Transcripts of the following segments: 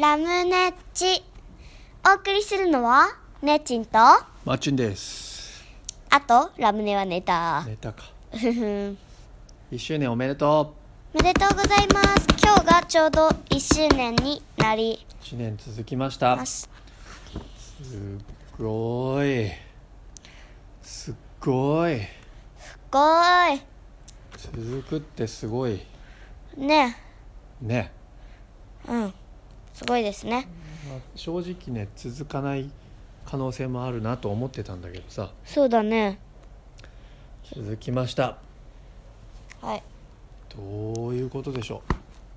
ラムネッチ。お送りするのはネッチンと。あマッチンです。とラムネは寝た寝たか。ふふ。ん1周年おめでとおめでとうございます。今日がちょうど1周年になりう1年続きました。ます。すっごい。すっごい。すごい。続くってすごい。ね。ね、うんすごいですね。まあ、正直ね続かない可能性もあるなと思ってたんだけどさ。そうだね。続きました。はい。どういうことでしょ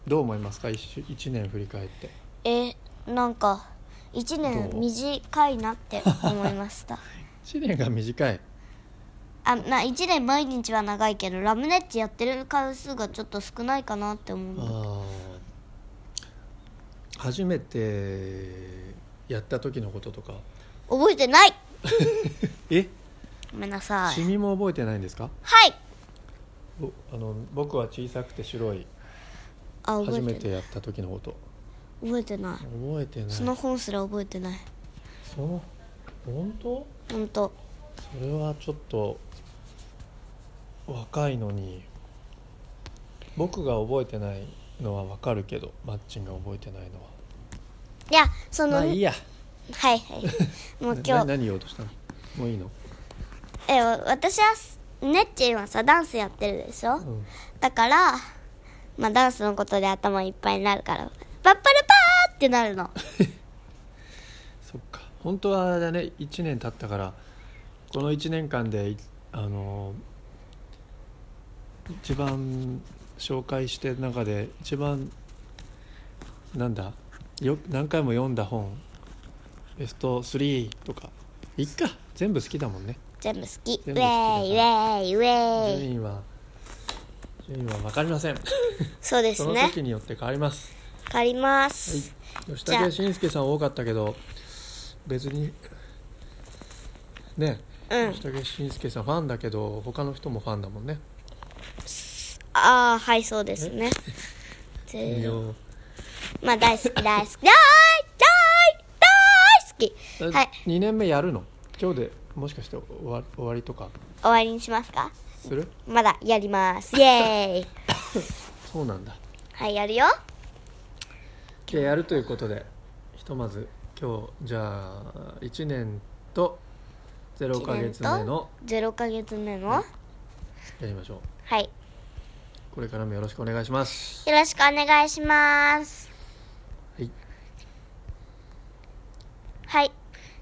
う？どう思いますか？1, 一年振り返って。えなんか1年短いなって思いました。1年が短い。あな1年毎日は長いけどラムネッチやってる回数がちょっと少ないかなって思う。あー初めてやった時のこととか。覚えてない。え？ごめんなさい。シミも覚えてないんですか？はい。ぼあの僕は小さくて白い。あ覚初めえてない。てやった時のこと。覚えてない。覚えてない。その本すら覚えてない。その本当？ほんとそれはちょっと若いのに僕が覚えてないのは分かるけどマッチンが覚えてないのは。いやその、まあいいや。はいはい。もうな今日何言おうとしたの？もういいの？えわ私はネッチンはさダンスやってるでしょ、うん。だからまあダンスのことで頭いっぱいになるからパッパラパーってなるの。そっか。本当はあれだね。1年経ったからこの1年間でいあの一番紹介してる中で一番なんだよ何回も読んだ本ベスト3とか。いっか全部好きだもんね。全部好き。ウェイウェイウェイ。順位は順位は分かりません。そうでそのすね時によって変わります。借りまはい。す、吉武慎介さん多かったけど別にね。うん。吉武慎介さんファンだけど他の人もファンだもんねああはいそうですね。ゼロよまあ大好き大好き。大大大好き。はい。2年目やるの？今日でもしかして終わ終わりとか？終わりにしますか？する？まだやります。イエーイ。そうなんだ。はいやるよ。じゃあやるということでひとまず今日じゃあ1年と0ヶ月目の0ヶ月目の？はやりましょう。いこれからもよろしくお願いします。よろしくお願いします。はい。はい。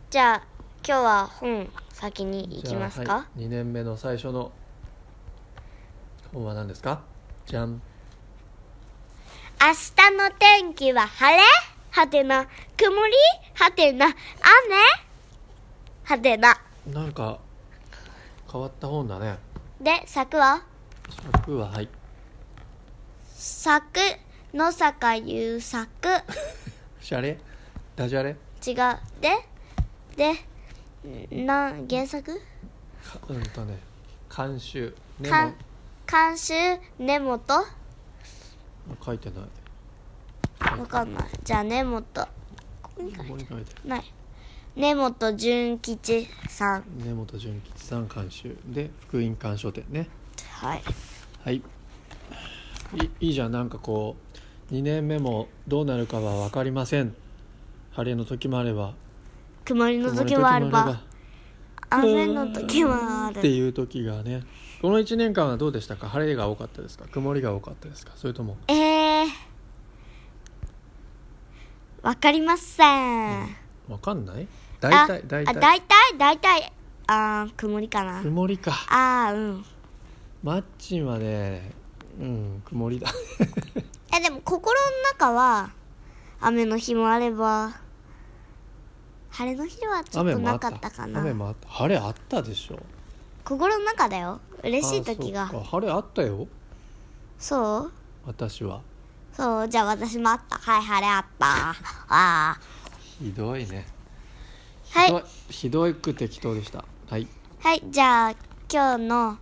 じゃあ今日は本先に行きますか、はい、2年目の最初の本は何ですか？じゃん。明日の天気は晴れ？はてな？曇り？はてな？雨？はてな。なんか変わった本だね。で作は？尺ははい作。野坂優作。シャレ？ダジャレ？違う。で？で？な原作？かうんとね監修。ねかも監修？根本？書いてない。わかんない。じゃあ根本。ここに書いて。ない。根本純吉さん。る根本純吉さん監修。で福音館書店ね。はい。はいいいいじゃんなんかこう2年目もどうなるかは分かりません。晴れの時もあれば。曇りの時もあれば。ば雨の時もある。っていう時がねこの1年間はどうでしたか？晴れが多かったですか？曇りが多かったですか？それとも。えー、わかりません、分かんない？あ大体大体。あ大体大体あー曇りかな。曇りか。ああうん。マッチンはねうん曇りだ。えでも心の中は雨の日もあれば晴れの日はちょっとなかったかな。雨もあった。晴れあったでしょ。心の中だよ。嬉しい時が。晴れあったよ。そう？私は。そう？じゃあ私もあった。はい晴れあった。あひどいね。ーはい。ひどいひどく適当でした。はい。はいじゃあ今日の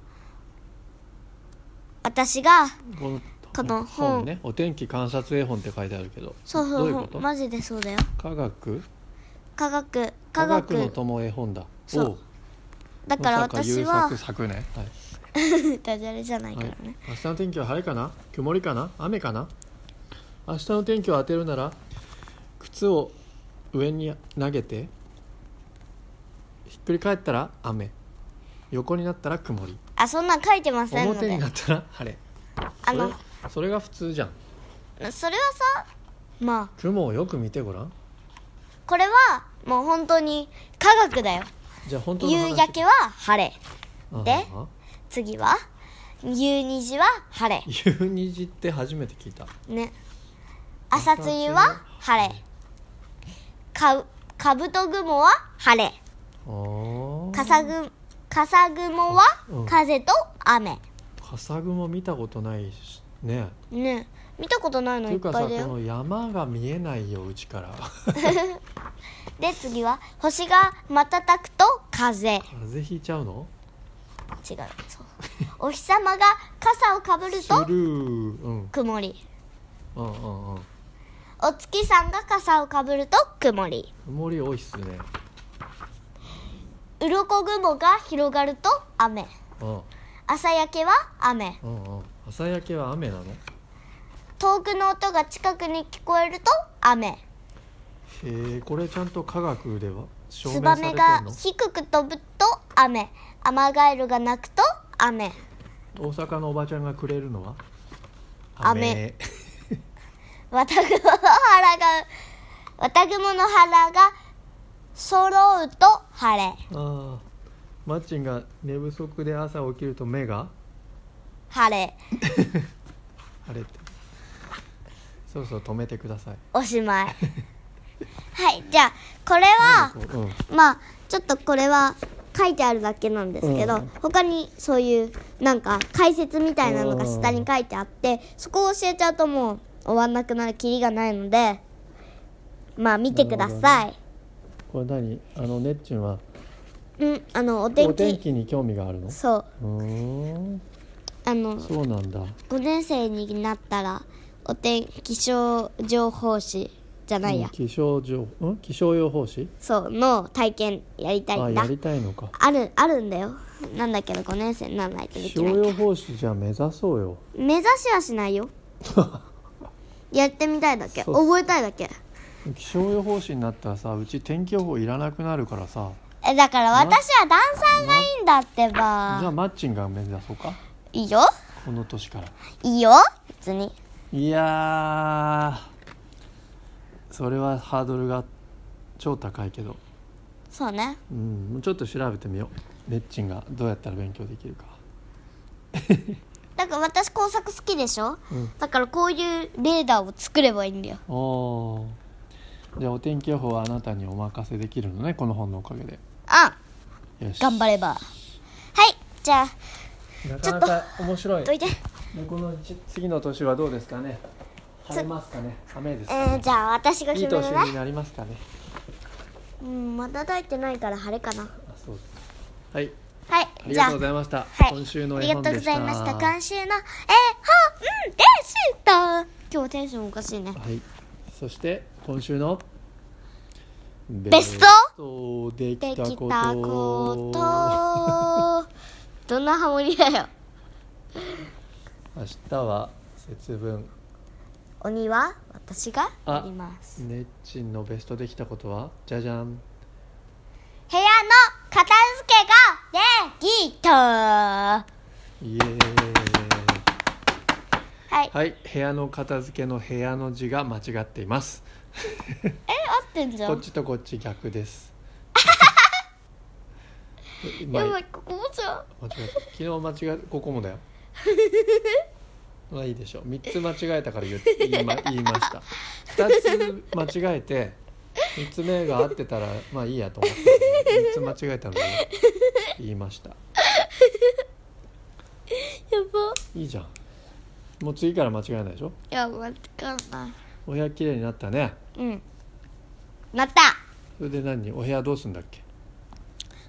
私がこの本ねお天気観察絵本って書いてあるけどそうそうどういうこと？マジでそうだよ。科学？科学。科科学の学友絵本だ。そう。だから私は優作作ね。はい。ダジャレじゃないからはい。ね、、明日の天気は晴れかな？曇りかな？雨かな？明日の天気を当てるなら靴を上に投げてひっくり返ったら雨。横になったら曇りあそんなん書いてませんので。表になったら晴れ。あの。それそれが普通じゃん。それはさまあ。雲をよく見てごらん。これはもう本当に科学だよ。じゃあ本当の話。夕焼けは晴れ。あであ次は夕虹は晴れ。夕虹って初めて聞いた。ね。朝露は晴れ。かかぶと雲は晴れ。あー。笠ぐ笠雲はうん。風と雨。笠雲見たことないしね。ね。見たことないのといっぱいだよ。の山が見えないようちから。で次は星が瞬くと風。違う風邪ひいちゃうの？そう。お日様が傘をかぶるスとうん。曇り。うんうんうん。お月さんが傘をかぶると曇り。曇り多いっすね鱗雲が広がると雨。うん。朝焼けは雨。うんうん。朝焼けは雨なの？遠くの音が近くに聞こえると雨。へえこれちゃんと科学では？証ツ明されてんバメがの低く飛ぶと雨。アマガエルが鳴くと雨。大阪のおばちゃんがくれるのは？雨。綿雲 の腹が綿雲の腹が揃うと晴れ。ああ。マッチンが寝不足で朝起きると目が？晴れ。晴れて。そろそろ止めてください。おしまい。はいじゃあこれはうん。まあちょっとこれは書いてあるだけなんですけど、うん。他にそういうなんか解説みたいなのが下に書いてあってそこを教えちゃうともう終わんなくなるきりがないのでまあ見てください、これ何？あのネッチンは？うんあのお天気。お天気に興味があるの？そう。うーん。あのそうなんだ。5年生になったらお天気象情報士じゃないや、うん気象情ん？気象予報士？そうの体験やりたいんだ。あやりたいのか。あるあるんだよ。なんだけど5年生にならないとで気象きない。予報士じゃあ目指そうよ。目指しはしないよ。やってみたいだけ。そう覚えたいだけ気象予報士になったらさうち天気予報いらなくなるからさ。えだから私はダンサーがいいんだってじゃあばマッチンが目指そうか？いいよ。この年から。いいよ別に。いやー。それはハードルが超高いけど。そうね。うんちょっと調べてみよう。ネッチンがどうやったら勉強できるか。だから私工作好きでしょ？うん。だからこういうレーダーを作ればいいんだよ。おーじゃあお天気予報はあなたにお任せできるのねこの本のおかげで。あよし。頑張れば。はいじゃあなかなか面白い。どいて。でこのち次の年はどうですかね？晴れますかね？雨ですえかね？ー、じゃあ私がいい決めるね年になりますかね？うんまだ抱いてないから晴れかな。あそうはい。はいありじゃあがとうございました、はい、今週のありがとうございました。今週の絵本でした。今日テンションおかしいね。はい。そして今週のベスト？トででききたこと。たこと。どんなハモリだよ。明日は節分。鬼は私があやります。ネッチンのベストできたことは？じゃじゃん。部屋の片付けができた。イエーイ。はい、はい部屋の片付けの部屋の字が間違っています。え？合ってんじゃん。こっちとこっち逆です。まあやばいここもじゃん間違えた。昨日間違えここもだよ。まあいいでしょう。3つ間違えたから言っ言いま 言いました。2つ間違えて3つ目が合ってたらまあいいやと思って。3つ間違えたので言いました。やば。いいじゃん。もう次から間違えないでしょ。やばいかんない。お部屋綺麗になったね。うんなった。それで何？お部屋どうすんだっけ？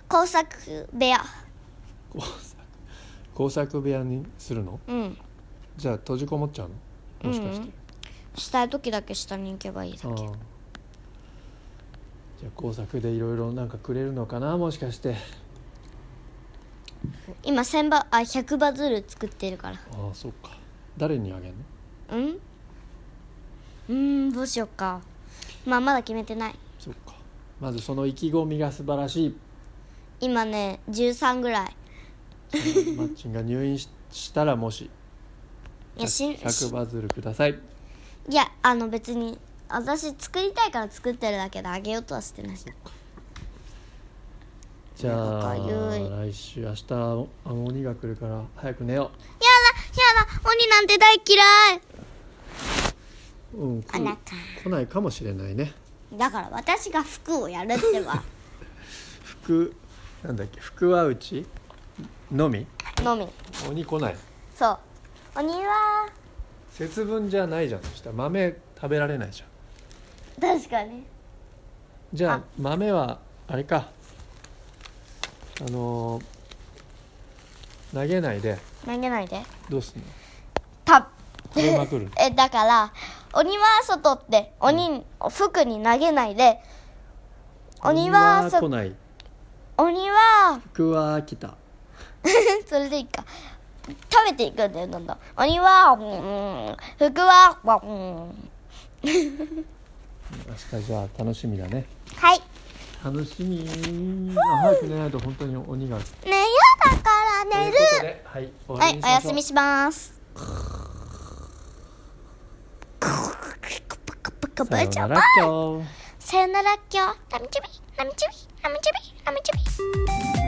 工作部屋。工作。工作部屋にするの？うん。じゃあ閉じこもっちゃうの？もしかして、したい時だけ下に行けばいいだけ。じゃあ工作でいろいろなんかくれるのかな？もしかして。今1000バあ100バズル作ってるから。ああそっか。誰にあげんの？うん？うーんどうしよっかまあまだ決めてない。そっか。まずその意気込みが素晴らしい。今ね13ぐらい。マッチンが入院ししたらもし。いやし100バズルください。いやあの別に私作りたいから作ってるだけであげようとはしてない。じゃあなんかゆい。来週明日あの鬼が来るから早く寝よやだやだ鬼なんて大嫌いううん来来ないかもしれないね。だから私が服をやるってば。福なんだっけ福は内のみ？のみ。鬼来ない？そう。鬼は？節分じゃないじゃん。そしたら豆食べられないじゃん。確かに。じゃああ。豆はあれか。あのー投げないで。投げないで。どうすんの？た食べまくる。え だから鬼は外って鬼、服に投げないで鬼はそ来ない。鬼は福は来た。それでいいか。食べていくんだよどんどん。鬼はうん服はうん。明日じゃあ楽しみだね。はい。楽しみ。あ早く寝ないと本当に鬼が。ねえやだから寝る。はいはいお休みしますさようなら今日さよなら今日ラミチビラミチビラミチビラミチビ